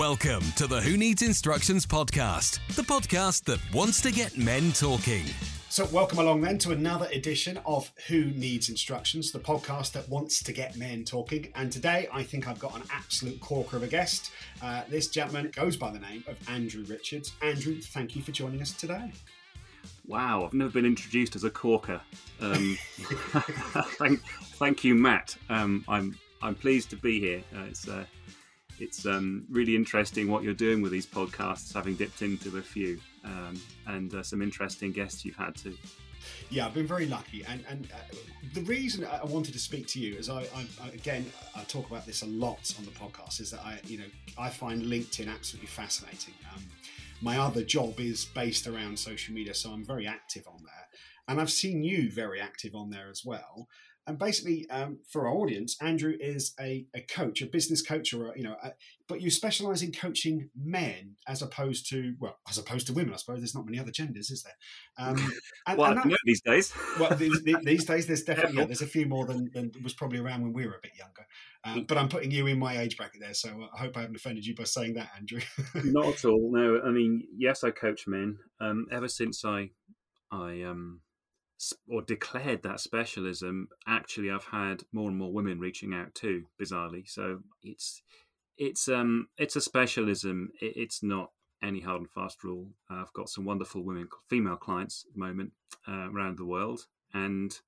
Welcome to the Who Needs Instructions podcast, the podcast that wants to get men talking. So, welcome along then to another edition of Who Needs Instructions, the podcast that wants to get men talking. And today, I think I've got an absolute corker of a guest. Uh, this gentleman goes by the name of Andrew Richards. Andrew, thank you for joining us today. Wow, I've never been introduced as a corker. Um, thank, thank you, Matt. Um, I'm I'm pleased to be here. Uh, it's uh, it's um, really interesting what you're doing with these podcasts, having dipped into a few, um, and uh, some interesting guests you've had too. Yeah, I've been very lucky, and and uh, the reason I wanted to speak to you is I, I, again I talk about this a lot on the podcast is that I you know I find LinkedIn absolutely fascinating. Um, my other job is based around social media, so I'm very active on there, and I've seen you very active on there as well. And basically, um, for our audience, Andrew is a, a coach, a business coach, or a, you know, a, but you specialise in coaching men as opposed to well, as opposed to women. I suppose there's not many other genders, is there? Um, and, well, and that, these days. well, these, these, days there's definitely yeah, there's a few more than, than was probably around when we were a bit younger. Um, but I'm putting you in my age bracket there, so I hope I haven't offended you by saying that, Andrew. not at all. No, I mean, yes, I coach men. Um, ever since I, I um or declared that specialism, actually I've had more and more women reaching out too, bizarrely. So it's it's um it's a specialism. It, it's not any hard and fast rule. Uh, I've got some wonderful women, female clients at the moment uh, around the world, and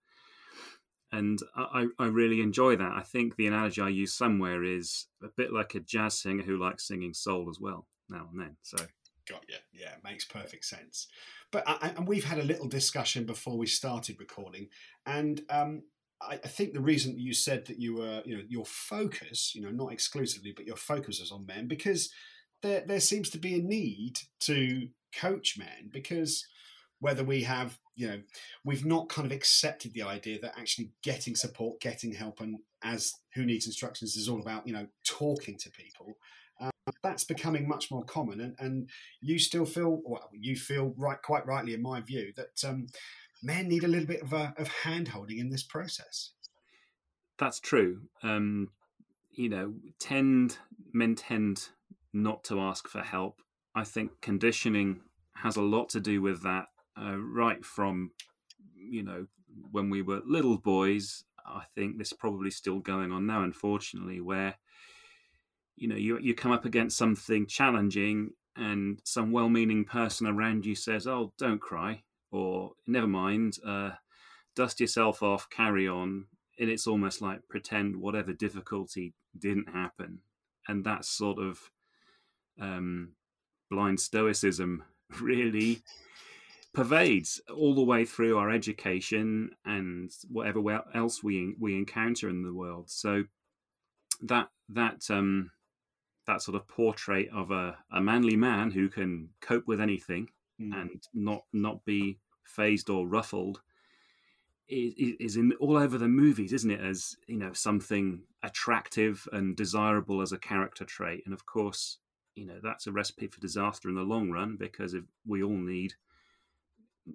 and I, I really enjoy that. I think the analogy I use somewhere is a bit like a jazz singer who likes singing soul as well now and then. So got you. Yeah, makes perfect sense. But I, and we've had a little discussion before we started recording, and um, I, I, think the reason you said that you were, you know, your focus, you know, not exclusively, but your focus is on men because there there seems to be a need to coach men because whether we have you know we've not kind of accepted the idea that actually getting support getting help and as who needs instructions is all about you know talking to people that's becoming much more common, and, and you still feel well, you feel right, quite rightly, in my view, that um, men need a little bit of a, of hand holding in this process. That's true. Um, you know, tend men tend not to ask for help. I think conditioning has a lot to do with that. Uh, right from you know when we were little boys, I think this is probably still going on now, unfortunately, where you know you you come up against something challenging and some well-meaning person around you says oh don't cry or never mind uh, dust yourself off carry on and it's almost like pretend whatever difficulty didn't happen. And that sort of um, blind stoicism really pervades all the way through our education and whatever else we we encounter in the world. So that that um, that sort of portrait of a, a manly man who can cope with anything mm. and not not be fazed or ruffled is, is in all over the movies, isn't it? As you know, something attractive and desirable as a character trait, and of course, you know that's a recipe for disaster in the long run because if we all need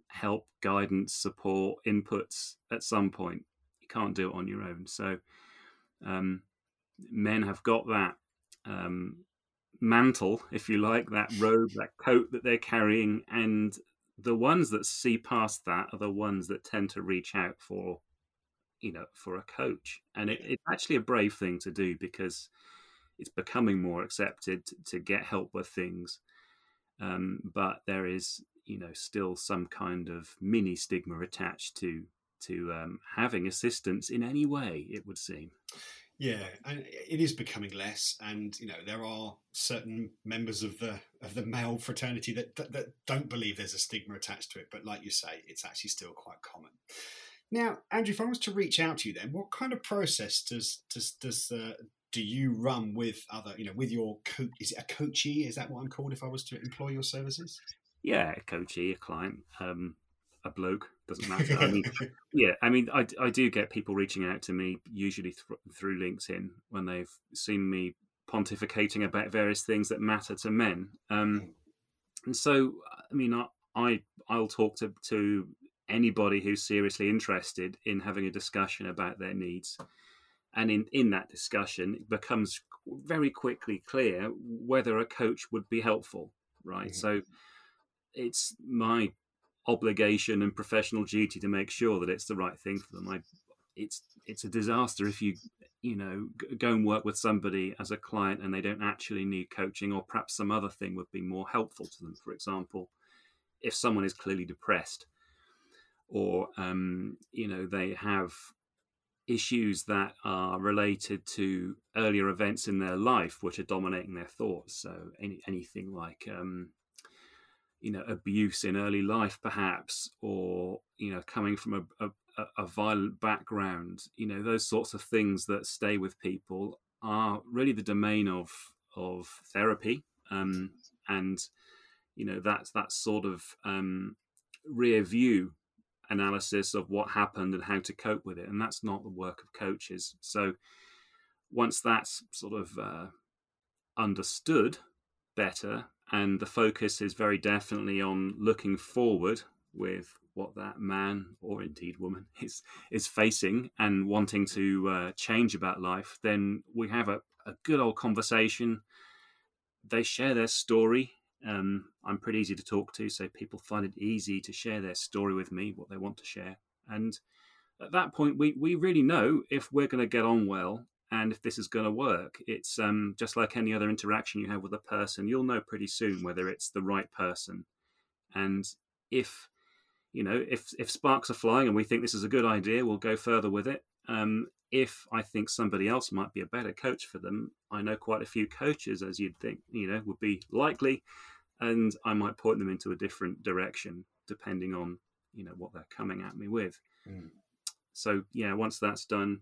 help, guidance, support, inputs at some point. You can't do it on your own. So, um, men have got that um, mantle, if you like, that robe, that coat that they're carrying, and the ones that see past that are the ones that tend to reach out for, you know, for a coach, and it, it's actually a brave thing to do because it's becoming more accepted to get help with things, um, but there is, you know, still some kind of mini stigma attached to to um, having assistance in any way. It would seem. Yeah, and it is becoming less, and you know there are certain members of the of the male fraternity that, that, that don't believe there's a stigma attached to it. But like you say, it's actually still quite common. Now, Andrew, if I was to reach out to you, then what kind of process does does does uh, do you run with other, you know, with your coach? Is it a coachee? Is that what I'm called if I was to employ your services? Yeah, a coachee, a client. Um, a bloke doesn't matter. I mean, yeah, I mean, I, I do get people reaching out to me usually th- through LinkedIn when they've seen me pontificating about various things that matter to men. Um, hmm. and so, I mean, I, I I'll talk to to anybody who's seriously interested in having a discussion about their needs, and in in that discussion, it becomes very quickly clear whether a coach would be helpful, right? Mm-hmm. So it's my obligation and professional duty to make sure that it's the right thing for them. I, it's it's a disaster if you you know go and work with somebody as a client and they don't actually need coaching, or perhaps some other thing would be more helpful to them. For example, if someone is clearly depressed, or um, you know they have issues that are related to earlier events in their life which are dominating their thoughts. So any, anything like um, you know abuse in early life perhaps or you know coming from a, a, a, violent background you know those sorts of things that stay with people are really the domain of of therapy um, and you know that's that sort of um, rear view analysis of what happened and how to cope with it and that's not the work of coaches. So once that's sort of uh, understood better and the focus is very definitely on looking forward with what that man or indeed woman is is facing and wanting to uh, change about life then we have a, a good old conversation. They share their story. Um, i'm pretty easy to talk to so people find it easy to share their story with me what they want to share. And at that point we, we really know if we're going to get on well and if this is going to work. It's um, just like any other interaction you have with a person. You'll know pretty soon whether it's the right person, and if you know if if sparks are flying and we think this is a good idea, we'll go further with it. Um, if I think somebody else might be a better coach for them, I know quite a few coaches, as you'd think, you know, would be likely, and I might point them into a different direction depending on you know what they're coming at me with. Mm. So yeah, once that's done,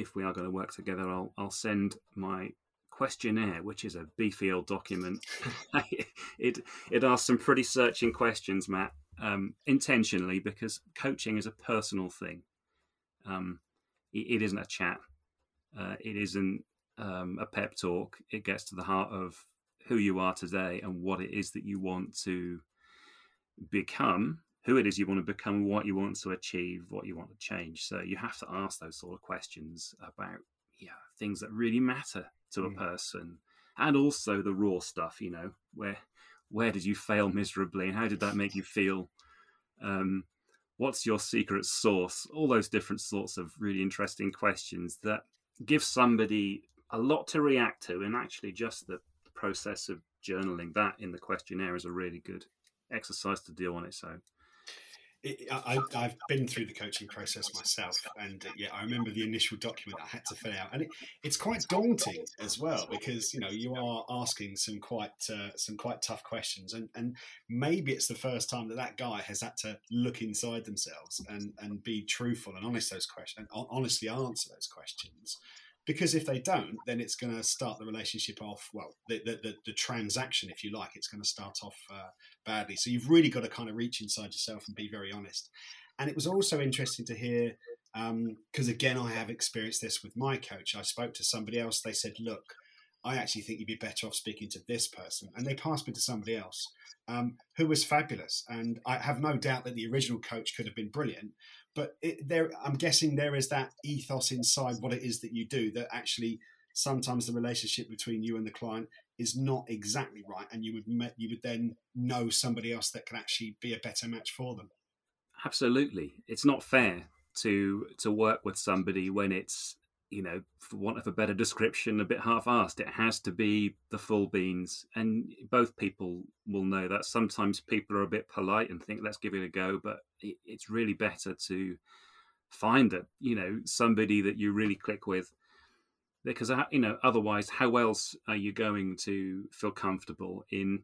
if we are going to work together, I'll I'll send my questionnaire, which is a beefy old document. it it asks some pretty searching questions, Matt, um, intentionally because coaching is a personal thing. Um, it, it isn't a chat. Uh, it isn't um, a pep talk. It gets to the heart of who you are today and what it is that you want to become who it is you want to become, what you want to achieve, what you want to change. So you have to ask those sort of questions about yeah things that really matter to a mm. person, and also the raw stuff. You know where where did you fail miserably, and how did that make you feel? Um, what's your secret source? All those different sorts of really interesting questions that give somebody a lot to react to, and actually just the process of journaling that in the questionnaire is a really good exercise to do on its own it, I, have been through the coaching process myself, and uh, yeah, I remember the initial document I had to fill out, and it, it's quite daunting as well because you know you are asking some quite uh, some quite tough questions, and and maybe it's the first time that that guy has had to look inside themselves and and be truthful and honest those questions, and honestly answer those questions because if they don't, then it's going to start the relationship off well, the the, the, the transaction, if you like, it's going to start off uh, badly. So you've really got to kind of reach inside yourself and be very honest. And it was also interesting to hear because um, again, I have experienced this with my coach. I spoke to somebody else. They said, "Look, I actually think you'd be better off speaking to this person," and they passed me to somebody else um, who was fabulous. And I have no doubt that the original coach could have been brilliant, but it, there, I'm guessing there is that ethos inside what it is that you do that actually sometimes the relationship between you and the client is not exactly right, and you would met, you would then know somebody else that can actually be a better match for them. Absolutely, it's not fair to to work with somebody when it's you know, for want of a better description, a bit half-assed. It has to be the full beans, and both people will know that. Sometimes people are a bit polite and think, "Let's give it a go," but it's really better to find that you know somebody that you really click with, because uh, you know otherwise, how else are you going to feel comfortable in,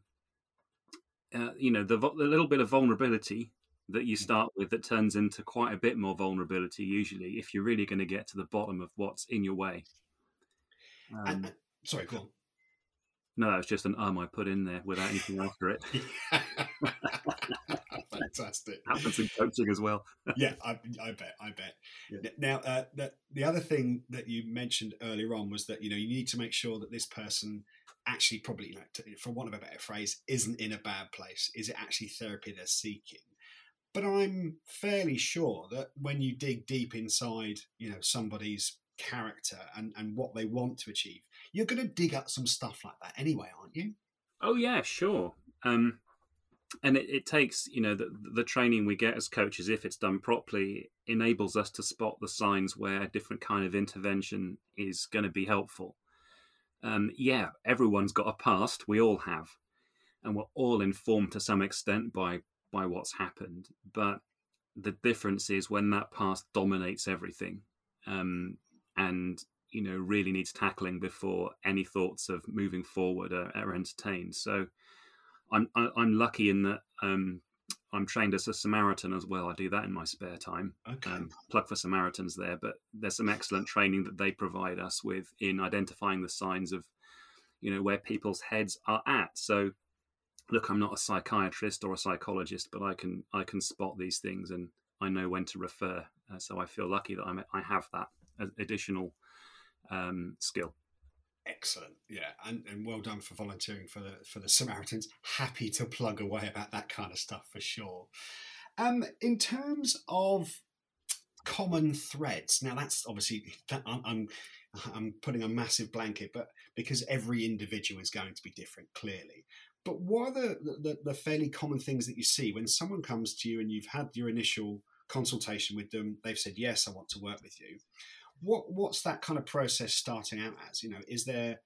uh, you know, the, the little bit of vulnerability that you mm. start with that turns into quite a bit more vulnerability usually if you're really going to get to the bottom of what's in your way. Um, and, sorry go on. no it's just an um i put in there without anything after it. Fantastic. Happens in coaching as well. Yeah I, I, bet i bet. Yeah. now uh, the, the other thing that you mentioned earlier on was that you know you need to make sure that this person actually probably you know to, for want of a better phrase isn't in a bad place. Is it actually therapy they're seeking but I'm fairly sure that when you dig deep inside, you know, somebody's character and, and what they want to achieve, you're going to dig up some stuff like that anyway, aren't you? Oh yeah, sure. Um, and it, it, takes you know the, the training we get as coaches, if it's done properly, enables us to spot the signs where a different kind of intervention is going to be helpful. Um, yeah, everyone's got a past. We all have, and we're all informed to some extent by by what's happened. But the difference is when that past dominates everything, um, and you know really needs tackling before any thoughts of moving forward are, are entertained. So I'm I'm lucky in that um, I'm trained as a Samaritan as well. I do that in my spare time. Okay. Um, plug for Samaritans there, but there's some excellent training that they provide us with in identifying the signs of, you know, where people's heads are at. So, look, I'm not a psychiatrist or a psychologist, but I can I can spot these things and I know when to refer. Uh, so I feel lucky that I'm, I have that additional um, skill. Excellent, yeah, and, and well done for volunteering for the for the Samaritans. Happy to plug away about that kind of stuff for sure. Um, in terms of common threads, now that's obviously I'm, I'm I'm putting a massive blanket, but because every individual is going to be different, clearly. But what are the, the, the fairly common things that you see when someone comes to you and you've had your initial consultation with them? They've said yes, I want to work with you what what's that kind of process starting out as? You know, is there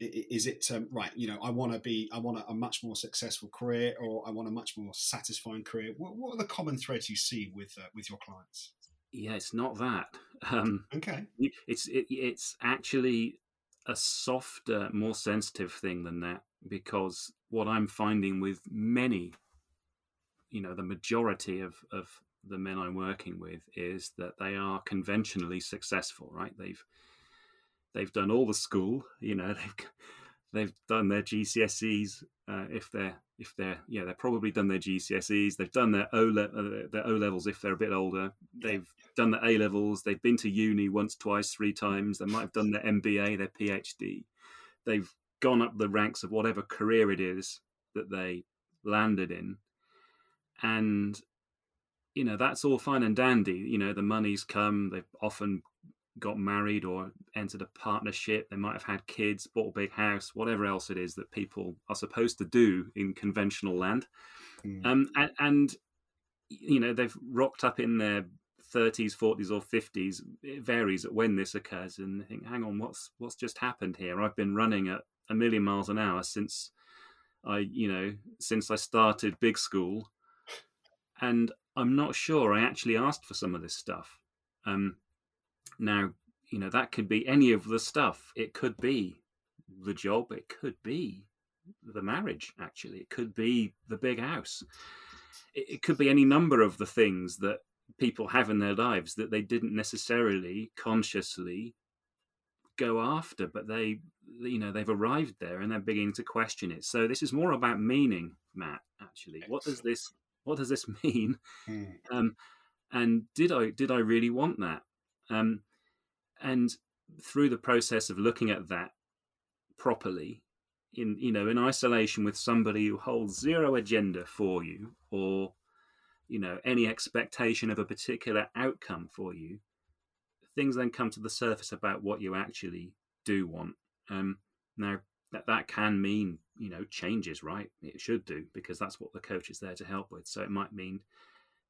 is it um, right? You know, I want to be, I want a, a, much more successful career, or I want a much more satisfying career. What, what are the common threads you see with uh, with your clients? Yeah, it's not that. Um, okay, it's it, it's actually a softer, more sensitive thing than that because what I'm finding with many, you know, the majority of of the men I'm working with is that they are conventionally successful, right? They've they've done all the school, you know, they've they've done their GCSEs. Uh, if they're if they're yeah, they've probably done their GCSEs. They've done their O uh, their O levels if they're a bit older. They've done the A levels. They've been to uni once, twice, three times. They might have done their MBA, their PhD. They've gone up the ranks of whatever career it is that they landed in, and you know that's all fine and dandy. You know the money's come they've often got married or entered a partnership they might have had kids bought a big house whatever else it is that people are supposed to do in conventional land. Mm. um, and, and, you know they've rocked up in their 30s 40s or 50s it varies at when this occurs and they think hang on what's what's just happened here? I've been running at a million miles an hour since i you know since i started big school and I'm not sure I actually asked for some of this stuff. Um, now, you know, that could be any of the stuff. It could be the job. It could be the marriage, actually. It could be the big house. It, it could be any number of the things that people have in their lives that they didn't necessarily consciously go after, but they, you know, they've arrived there and they're beginning to question it. So this is more about meaning, Matt. Actually, Excellent. what does this what does this mean? Mm. Um, and did I did I really want that? Um, and through the process of looking at that properly, in you know, in isolation with somebody who holds zero agenda for you, or you know, any expectation of a particular outcome for you, things then come to the surface about what you actually do want. Um, now, that that can mean you know changes right? It should do because that's what the coach is there to help with. So it might mean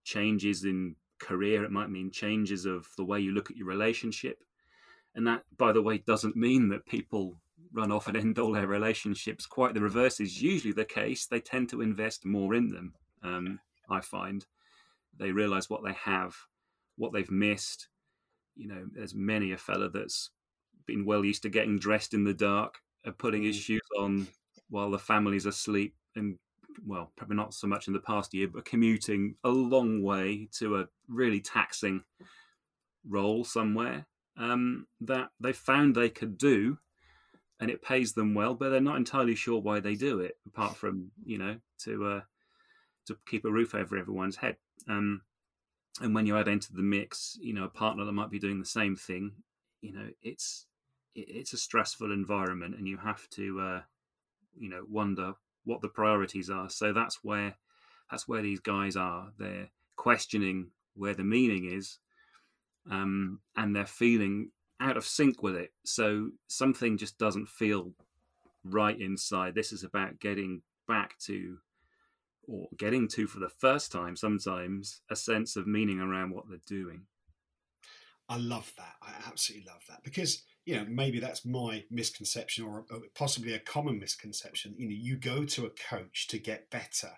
changes in career it might mean changes of the way you look at your relationship. And that by the way doesn't mean that people run off and end all their relationships. Quite the reverse is usually the case. They tend to invest more in them um, i find. They realize what they have what they've missed. You know there's many a fella that's been well used to getting dressed in the dark and putting his mm. shoes on while the family's asleep and well probably not so much in the past year but commuting a long way to a really taxing role somewhere um, that they found they could do and it pays them well but they're not entirely sure why they do it apart from you know to uh, to keep a roof over everyone's head um, and when you add into the mix you know a partner that might be doing the same thing you know it's it's a stressful environment and you have to uh, you know wonder what the priorities are so that's where that's where these guys are they're questioning where the meaning is um, and they're feeling out of sync with it. So something just doesn't feel right inside. This is about getting back to, or getting to for the first time sometimes, a sense of meaning around what they're doing. I love that. I absolutely love that because you know maybe that's my misconception or possibly a common misconception. You know, you go to a coach to get better,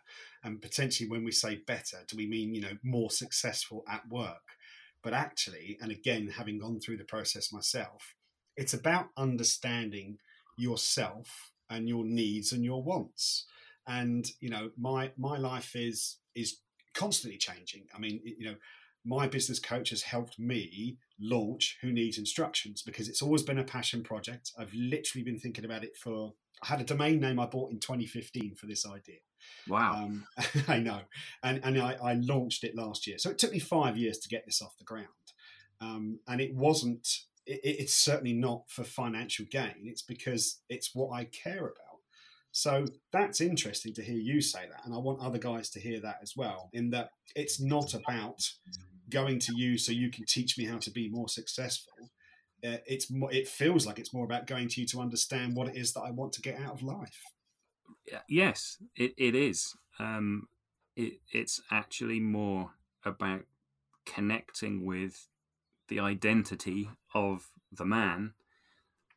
and potentially when we say better, do we mean you know more successful at work? But actually, and again, having gone through the process myself, it's about understanding yourself and your needs and your wants. And you know, my my life is is constantly changing. I mean, you know, my business coach has helped me launch Who Needs Instructions because it's always been a passion project. I've literally been thinking about it for. I had a domain name I bought in 2015 for this idea. Wow. Um, I know. And, and I, I, launched it last year. So it took me five years to get this off the ground. Um, and it wasn't, it, it's certainly not for financial gain. It's because it's what I care about. So that's interesting to hear you say that. And I want other guys to hear that as well, in that it's not about going to you so you can teach me how to be more successful. Uh, it's it feels like it's more about going to you to understand what it is that I want to get out of life yes, it, it is. Um, it, it's actually more about connecting with the identity of the man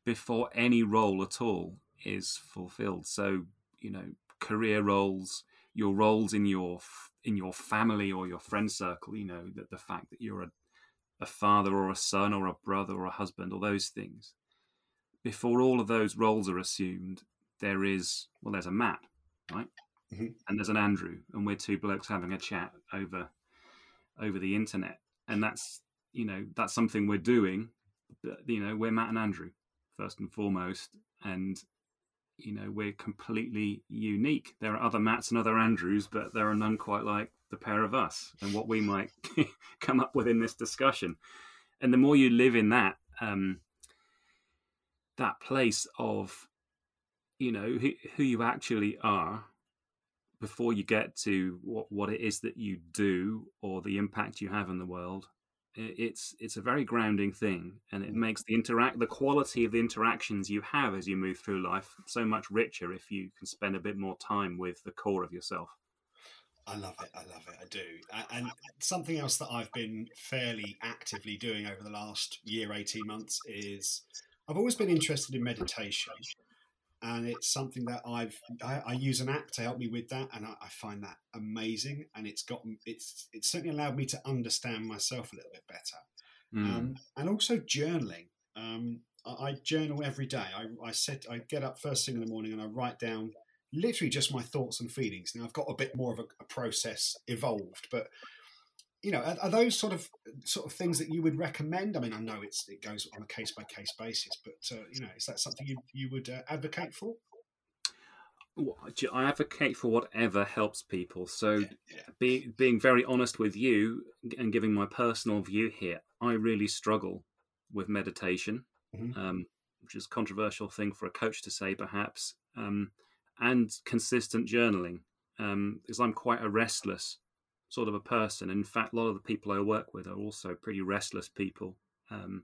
before any role at all is fulfilled. So, you know, career roles, your roles in your in your family or your friend circle, you know, that the fact that you're a, a father or a son or a brother or a husband or those things. Before all of those roles are assumed, there is well, there's a Matt, right, mm-hmm. and there's an Andrew, and we're two blokes having a chat over over the internet, and that's you know that's something we're doing. But, you know, we're Matt and Andrew first and foremost, and you know we're completely unique. There are other Matts and other Andrews, but there are none quite like the pair of us and what we might come up with in this discussion. And the more you live in that um, that place of you know who, who you actually are before you get to what, what it is that you do or the impact you have in the world it's it's a very grounding thing and it mm. makes the interact the quality of the interactions you have as you move through life so much richer if you can spend a bit more time with the core of yourself I love it. I love it. I do. And something else that I've been fairly actively doing over the last year, 18 months is I've always been interested in meditation and it's something that I've I, I, use an app to help me with that, and I, I, find that amazing. And it's got it's it's certainly allowed me to understand myself a little bit better, mm. um, and also journaling. Um, I, I, journal every day. I, I set I get up first thing in the morning and I write down literally just my thoughts and feelings. Now I've got a bit more of a, a process evolved, but you know, are, are, those sort of sort of things that you would recommend? I mean, I know it's it goes on a case by case basis, but uh, you know, is that something you you would uh, advocate for? I advocate for whatever helps people. So, yeah, yeah. Be, being very honest with you and giving my personal view here, I really struggle with meditation, mm-hmm. um, which is a controversial thing for a coach to say, perhaps, um, and consistent journaling, um, because I'm quite a restless sort of a person. In fact, a lot of the people I work with are also pretty restless people. Um,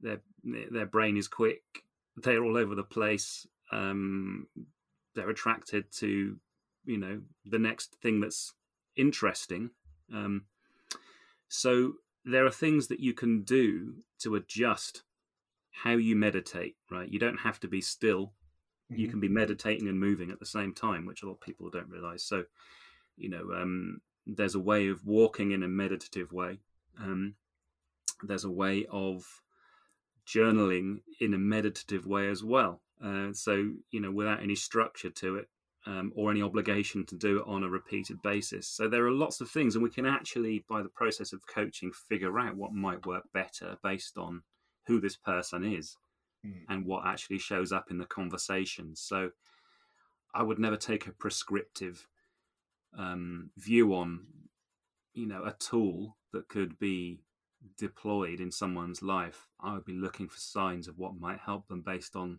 their their brain is quick. They're all over the place. Um, they're attracted to you know the next thing that's interesting. Um, so there are things that you can do to adjust how you meditate. Right, you don't have to be still. Mm-hmm. You can be meditating and moving at the same time, which a lot of people don't realize. So, you know, um, there's a way of walking in a meditative way. Um, there's a way of journaling in a meditative way as well. Uh, so, you know, without any structure to it um, or any obligation to do it on a repeated basis. So, there are lots of things, and we can actually, by the process of coaching, figure out what might work better based on who this person is mm. and what actually shows up in the conversation. So, I would never take a prescriptive um, view on you know a tool that could be deployed in someone's life i would be looking for signs of what might help them based on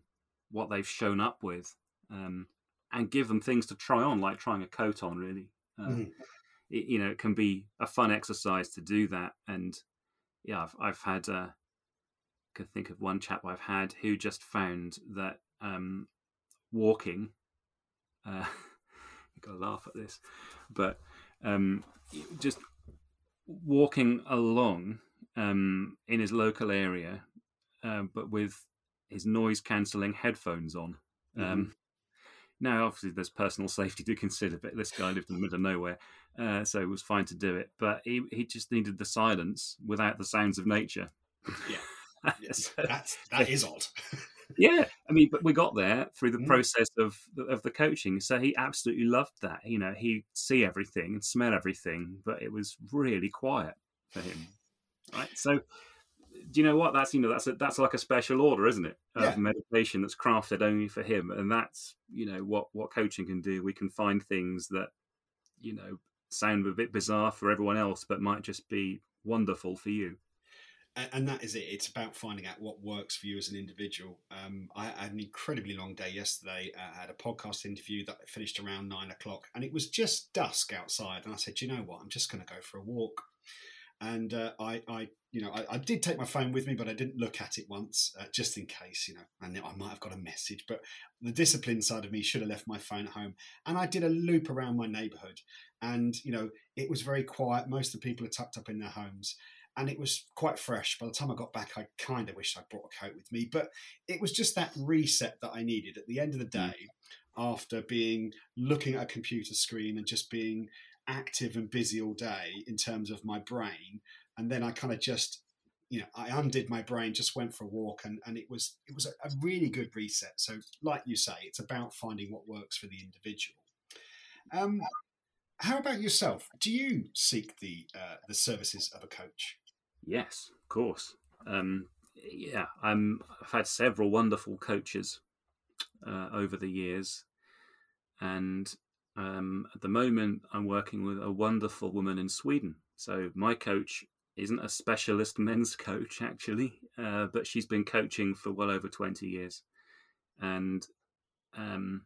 what they've shown up with um, and give them things to try on like trying a coat on really um, mm. it, you know it can be a fun exercise to do that and yeah i've, I've had uh, can think of one chap I've had who just found that um, walking. Uh, you've got to laugh at this, but um, just walking along um, in his local area, uh, but with his noise cancelling headphones on. Um, mm-hmm. Now, obviously, there's personal safety to consider, but this guy lived in the middle of nowhere, uh, so it was fine to do it. But he, he just needed the silence without the sounds of nature. Yeah, yes, that's that is odd. yeah, I mean, but we got there through the mm. process of of the coaching. So he absolutely loved that. You know, he'd see everything and smell everything, but it was really quiet for him. Right. So, do you know what? That's you know that's a, that's like a special order, isn't it? Of yeah. meditation that's crafted only for him, and that's you know what what coaching can do. We can find things that you know sound a bit bizarre for everyone else, but might just be wonderful for you and that is it. It's about finding out what works for you as an individual. Um, I had an incredibly long day yesterday. I had a podcast interview that finished around nine o'clock, and it was just dusk outside. And I said, you know what? I'm just going to go for a walk. And uh, I, I, you know, I, I, did take my phone with me, but I didn't look at it once, uh, just in case, you know. And I might have got a message, but the discipline side of me should have left my phone at home. And I did a loop around my neighbourhood, and you know, it was very quiet. Most of the people are tucked up in their homes and it was quite fresh. By the time I got back, I kind of wished I'd brought a coat with me, but it was just that reset that I needed at the end of the mm. day after being looking at a computer screen and just being active and busy all day in terms of my brain. And then I kind of just, you know, I undid my brain, just went for a walk, and, and it was it was a, a really good reset. So, like you say, it's about finding what works for the individual. Um, how about yourself? Do you seek the uh, the services of a coach? Yes, of course. Um, yeah, I'm, I've had several wonderful coaches uh, over the years, and um, at the moment I'm working with a wonderful woman in Sweden. So my coach isn't a specialist men's coach actually, uh, but she's been coaching for well over 20 years, and um,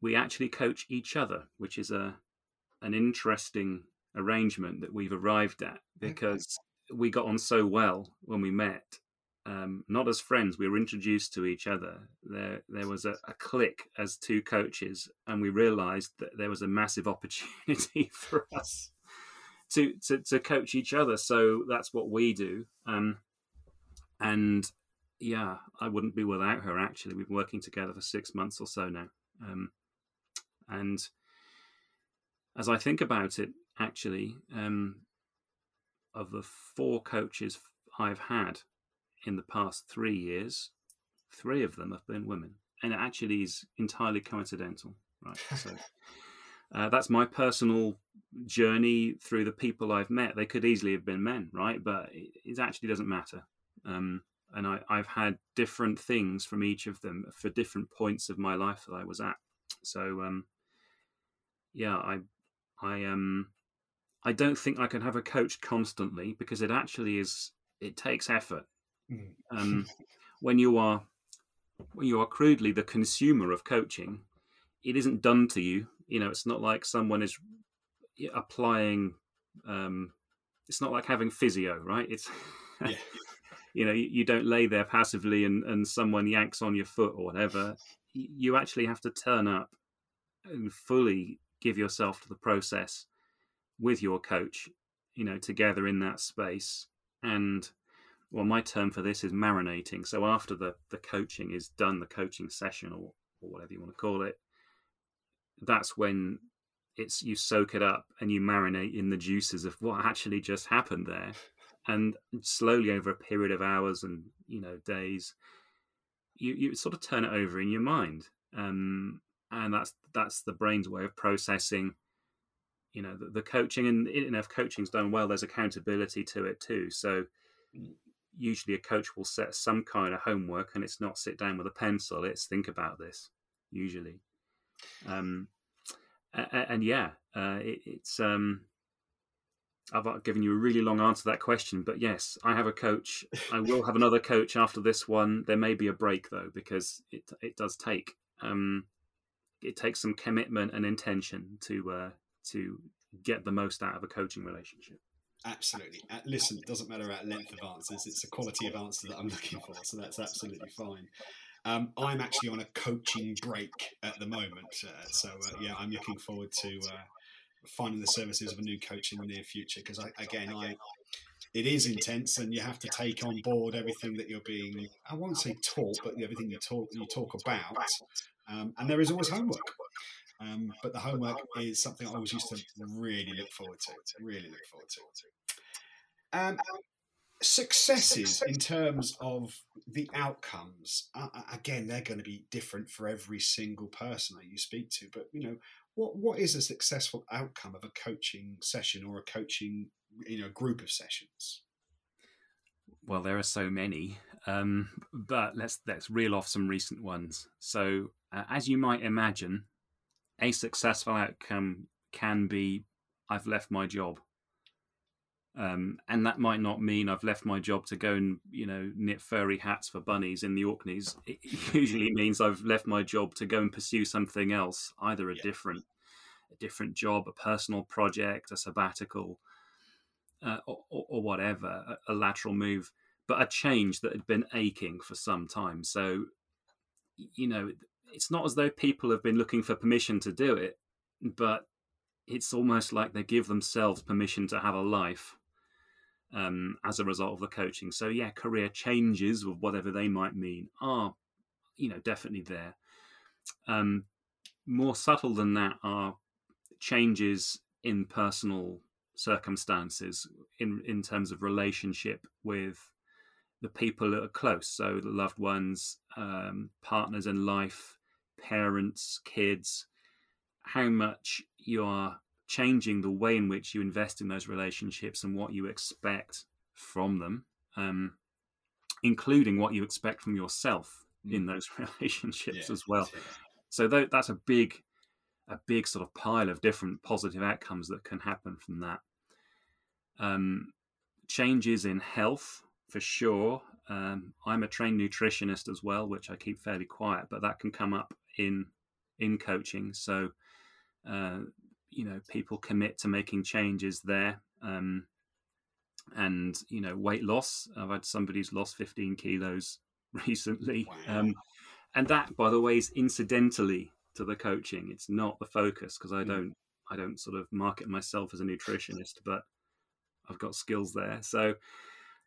we actually coach each other, which is a an interesting arrangement that we've arrived at because we got on so well when we met. Um, not as friends, we were introduced to each other. There, there was a, a click as two coaches, and we realised that there was a massive opportunity for us to, to to coach each other. So that's what we do. Um, and yeah, I wouldn't be without her. Actually, we've been working together for six months or so now. Um, and as I think about it, actually, um, of the four coaches I've had in the past three years, three of them have been women, and it actually is entirely coincidental, right? So. Uh, that's my personal journey through the people I've met. They could easily have been men, right? But it, it actually doesn't matter. Um, and I, have had different things from each of them for different points of my life that I was at. So, um, yeah, I, I um, I don't think I can have a coach constantly because it actually is it takes effort. Mm. Um, when you are when you are crudely the consumer of coaching, it isn't done to you. You know, it's not like someone is applying. Um, it's not like having physio, right? It's yeah. you know, you, you, don't lay there passively and and someone yanks on your foot or whatever. You actually have to turn up and fully give yourself to the process with your coach, you know, together in that space. And well, my term for this is marinating. So after the the coaching is done, the coaching session or or whatever you want to call it, that's when it's you soak it up and you marinate in the juices of what actually just happened there. And slowly over a period of hours and you know days, you, you sort of turn it over in your mind. Um, and that's that's the brain's way of processing you know the, the coaching and you know if coaching's done well there's accountability to it too so usually a coach will set some kind of homework and it's not sit down with a pencil it's think about this usually um and, and yeah uh, it, it's um I've uh, given you a really long answer to that question, but yes, I have a coach. I will have another coach after this one. There may be a break though, because it it does take um, it takes some commitment and intention to uh, to get the most out of a coaching relationship. Absolutely. Uh, listen, it doesn't matter about length of answers; it's the quality of answer that I'm looking for. So that's absolutely fine. Um, I'm actually on a coaching break at the moment, uh, so uh, yeah, I'm looking forward to uh, finding the services of a new coach in the near future because again, I it is intense and you have to take on board everything that you're being I won't say taught, but everything you talk you talk about. Um, and there is always homework. Um, but the homework is something I always used to really look forward to. Really look forward to. Um, successes in terms of the outcomes uh, again they're going to be different for every single person that you speak to but you know what what is a successful outcome of a coaching session or a coaching you know group of sessions well there are so many um, but let's let's reel off some recent ones so uh, as you might imagine a successful outcome can be i've left my job um, and that might not mean I've left my job to go and you know knit furry hats for bunnies in the Orkneys. It usually means I've left my job to go and pursue something else, either a yeah. different a different job, a personal project, a sabbatical, uh, or, or, whatever, a, a lateral move, but a change that had been aching for some time. So, you know, it's not as though people have been looking for permission to do it, but it's almost like they give themselves permission to have a life um, as a result of the coaching. So yeah, career changes whatever they might mean are, you know, definitely there. Um, more subtle than that are changes in personal circumstances in in terms of relationship with the people that are close so the loved ones um, partners in life parents kids how much you are changing the way in which you invest in those relationships and what you expect from them, um, including what you expect from yourself mm. in those relationships yeah, as well. Yeah. So th- that's a big, a big sort of pile of different positive outcomes that can happen from that. Um, changes in health for sure. Um, I'm a trained nutritionist as well, which I keep fairly quiet, but that can come up in in coaching. So uh, you know people commit to making changes there um, and you know weight loss i've had somebody who's lost 15 kilos recently wow. um, and that by the way is incidentally to the coaching it's not the focus because i mm. don't i don't sort of market myself as a nutritionist but i've got skills there so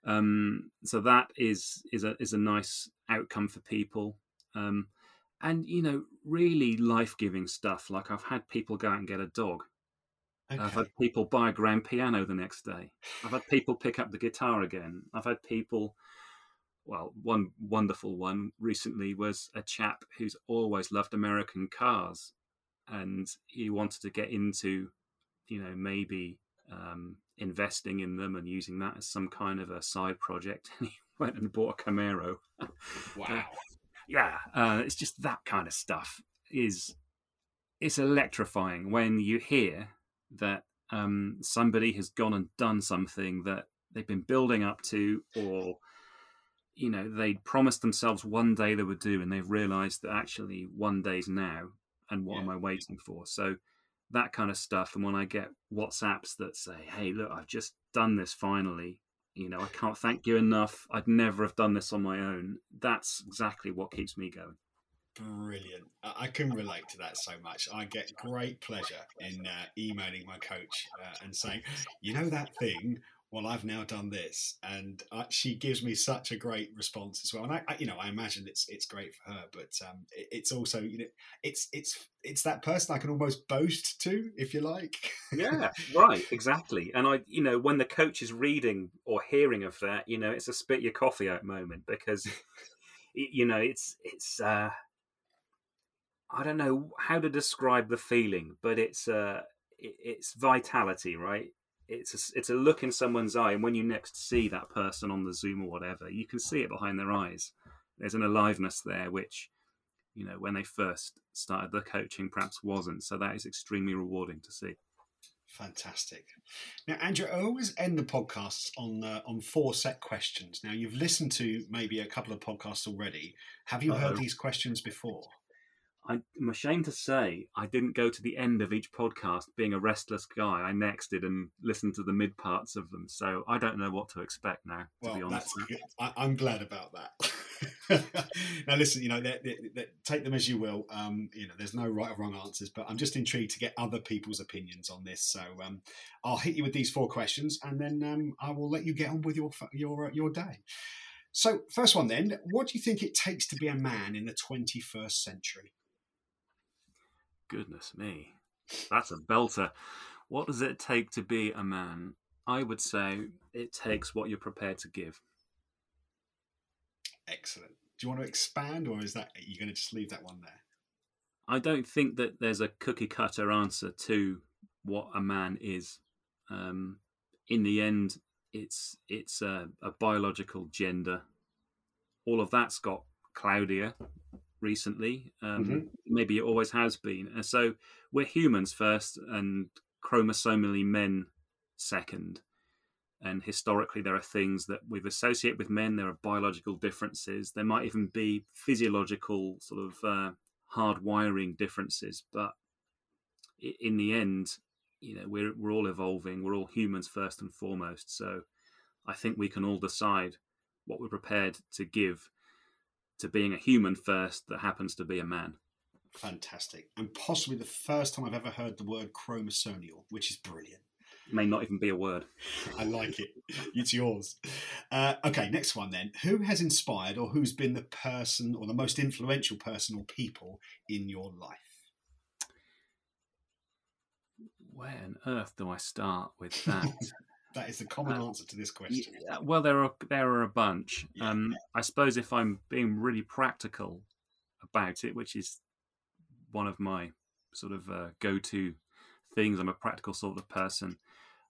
um, so that is is a is a nice outcome for people. Um, and you know really life-giving stuff. Like i've had people go out and get a dog. Okay. i've had people buy a grand piano the next day. I've had people pick up the guitar again. I've had people well one wonderful one recently was a chap who's always loved american cars. And he wanted to get into you know maybe um, investing in them and using that as some kind of a side project and he went and bought a camaro wow yeah, uh, it's just that kind of stuff is it's electrifying when you hear that um, somebody has gone and done something that they've been building up to, or you know they promised themselves one day they would do, and they've realised that actually one day's now, and what yeah. am I waiting for? So that kind of stuff. And when I get WhatsApps that say, "Hey, look, I've just done this finally," you know, I can't thank you enough. I'd never have done this on my own. That's exactly what keeps me going. Brilliant. I can relate to that so much. I get great pleasure in uh, emailing my coach uh, and saying, you know, that thing well, I've now done this, and uh, she gives me such a great response as well. And I, I, you know, I imagine it's it's great for her, but um, it, it's also, you know, it's it's it's that person I can almost boast to, if you like. yeah, right, exactly. And I, you know, when the coach is reading or hearing of that, you know, it's a spit your coffee out moment because, you know, it's it's. uh I don't know how to describe the feeling, but it's uh, it's vitality, right? It's a, it's a look in someone's eye, and when you next see that person on the Zoom or whatever, you can see it behind their eyes. There's an aliveness there, which you know when they first started the coaching perhaps wasn't. So that is extremely rewarding to see. Fantastic. Now, Andrew, I always end the podcasts on uh, on four set questions. Now, you've listened to maybe a couple of podcasts already. Have you Uh-oh. heard these questions before? I'm ashamed to say I didn't go to the end of each podcast being a restless guy. I nexted and listened to the mid parts of them, so I don't know what to expect now. To well, be honest, I, am glad about that. now, listen, you know, they're, they're, they're, take them as you will. Um, you know, there's no right or wrong answers, but I'm just intrigued to get other people's opinions on this. So um, I'll hit you with these four questions, and then um, I will let you get on with your your your day. So, first one then, what do you think it takes to be a man in the 21st century? Goodness me, that's a belter. What does it take to be a man? I would say it takes what you're prepared to give. Excellent. Do you want to expand, or is that you're going to just leave that one there? I don't think that there's a cookie cutter answer to what a man is. Um, in the end, it's it's a, a biological gender. All of that's got cloudier recently. Um, mm-hmm. Maybe it always has been. And so we're humans first and chromosomally men second. And historically, there are things that we've associated with men. There are biological differences. There might even be physiological sort of uh, hard wiring differences. But in the end, you know, we're we're all evolving. We're all humans first and foremost. So I think we can all decide what we're prepared to give to being a human first that happens to be a man. Fantastic. And possibly the first time I've ever heard the word chromosonial, which is brilliant. It may not even be a word. I like it. It's yours. Uh, okay, next one then. Who has inspired or who's been the person or the most influential person or people in your life? Where on earth do I start with that? That is the common uh, answer to this question. Yeah, well, there are there are a bunch. Yeah. Um, I suppose if I'm being really practical about it, which is one of my sort of uh, go-to things, I'm a practical sort of person.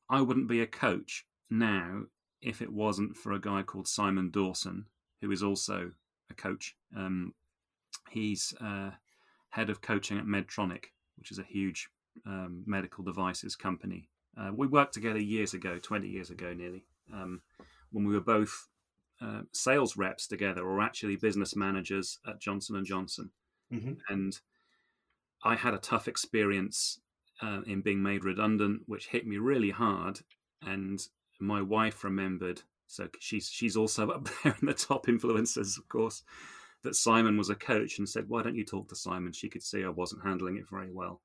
I wouldn't be a coach now if it wasn't for a guy called Simon Dawson, who is also a coach. Um, he's uh, head of coaching at Medtronic, which is a huge um, medical devices company uh, we worked together years ago, 20 years ago nearly, um, when we were both uh, sales reps together or actually business managers at Johnson & Johnson. Mm-hmm. And I had a tough experience uh, in being made redundant, which hit me really hard. And my wife remembered, so she's she's also up there in the top influencers, of course, that Simon was a coach and said, "Why don't you talk to Simon?" She could see I wasn't handling it very well,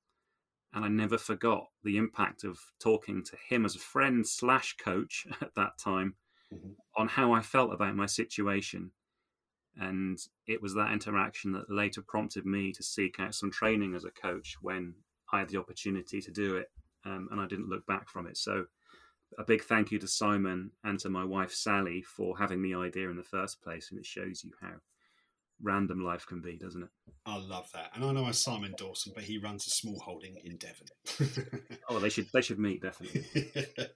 and I never forgot the impact of talking to him as a friend slash coach at that time mm-hmm. on how I felt about my situation. And it was that interaction that later prompted me to seek out some training as a coach when I had the opportunity to do it, um, and I didn't look back from it. So, a big thank you to Simon and to my wife Sally for having the idea in the first place, and it shows you how random life can be, doesn't it? I love that, and I know a Simon Dawson, but he runs a small holding in Devon. oh, they should they should meet definitely.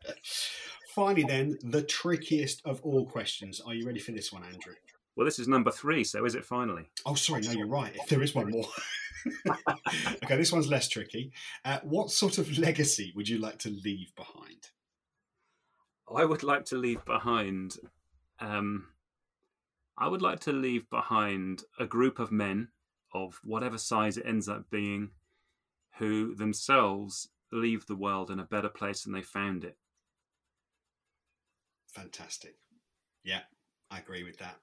Finally, then the trickiest of all questions. Are you ready for this one, Andrew? Well, this is number three, so is it finally? Oh, sorry, no, you're right. If There is one more. okay, this one's less tricky. Uh, what sort of legacy would you like to leave behind? I would like to leave behind um, I would like to leave behind a group of men of whatever size it ends up being who themselves leave the world in a better place than they found it. Fantastic. Yeah, I agree with that.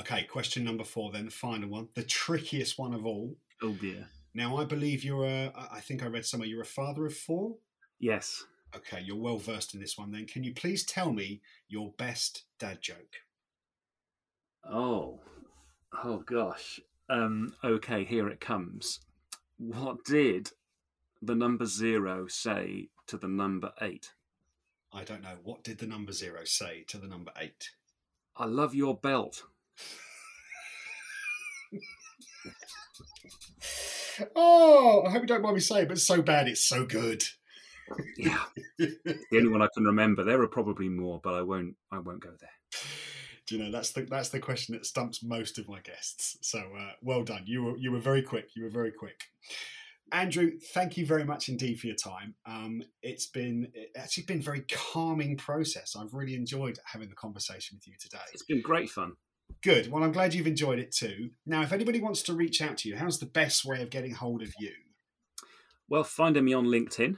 Okay, question number four, then the final one, the trickiest one of all. Oh dear. Now, I believe you're a, I think I read somewhere, you're a father of four? Yes. Okay, you're well versed in this one then. Can you please tell me your best dad joke? Oh, oh gosh. Um, okay, here it comes. What did the number zero say to the number eight? I don't know. What did the number zero say to the number eight? I love your belt. oh, I hope you don't mind me saying, but it's so bad, it's so good. yeah, the only one I can remember. There are probably more, but I won't. I won't go there you know that's the that's the question that stumps most of my guests. So uh, well done. You were you were very quick. You were very quick. Andrew, thank you very much indeed for your time. Um, it's been it's actually been a very calming process. I've really enjoyed having the conversation with you today. It's been great fun. Good. Well, I'm glad you've enjoyed it too. Now, if anybody wants to reach out to you, how's the best way of getting hold of you? Well, finding me on LinkedIn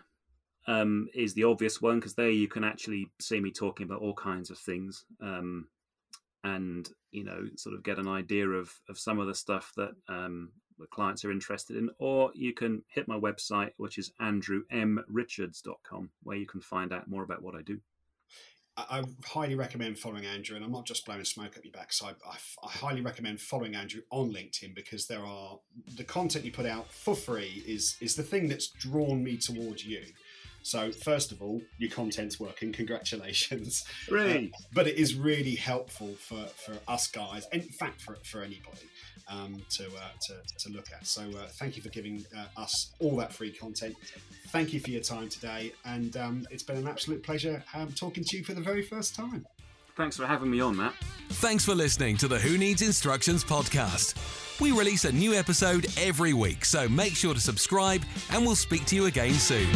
um, is the obvious one because there you can actually see me talking about all kinds of things. Um, and you know, sort of get an idea of, of some of the stuff that um, the clients are interested in, or you can hit my website, which is andrewmrichards.com, where you can find out more about what I do. I, highly recommend following Andrew, and I'm not just blowing smoke up your backside. I, I, highly recommend following Andrew on LinkedIn because there are the content you put out for free is is the thing that's drawn me towards you. So first of all, your content's working. Congratulations! Really, uh, but it is really helpful for, for us guys, in fact, for, for anybody um, to, uh, to, to look at. So uh, thank you for giving uh, us all that free content. Thank you for your time today, and um, it's been an absolute pleasure um, talking to you for the very first time. Thanks for having me on, Matt. Thanks for listening to the Who Needs Instructions podcast. We release a new episode every week, so make sure to subscribe, and we'll speak to you again soon.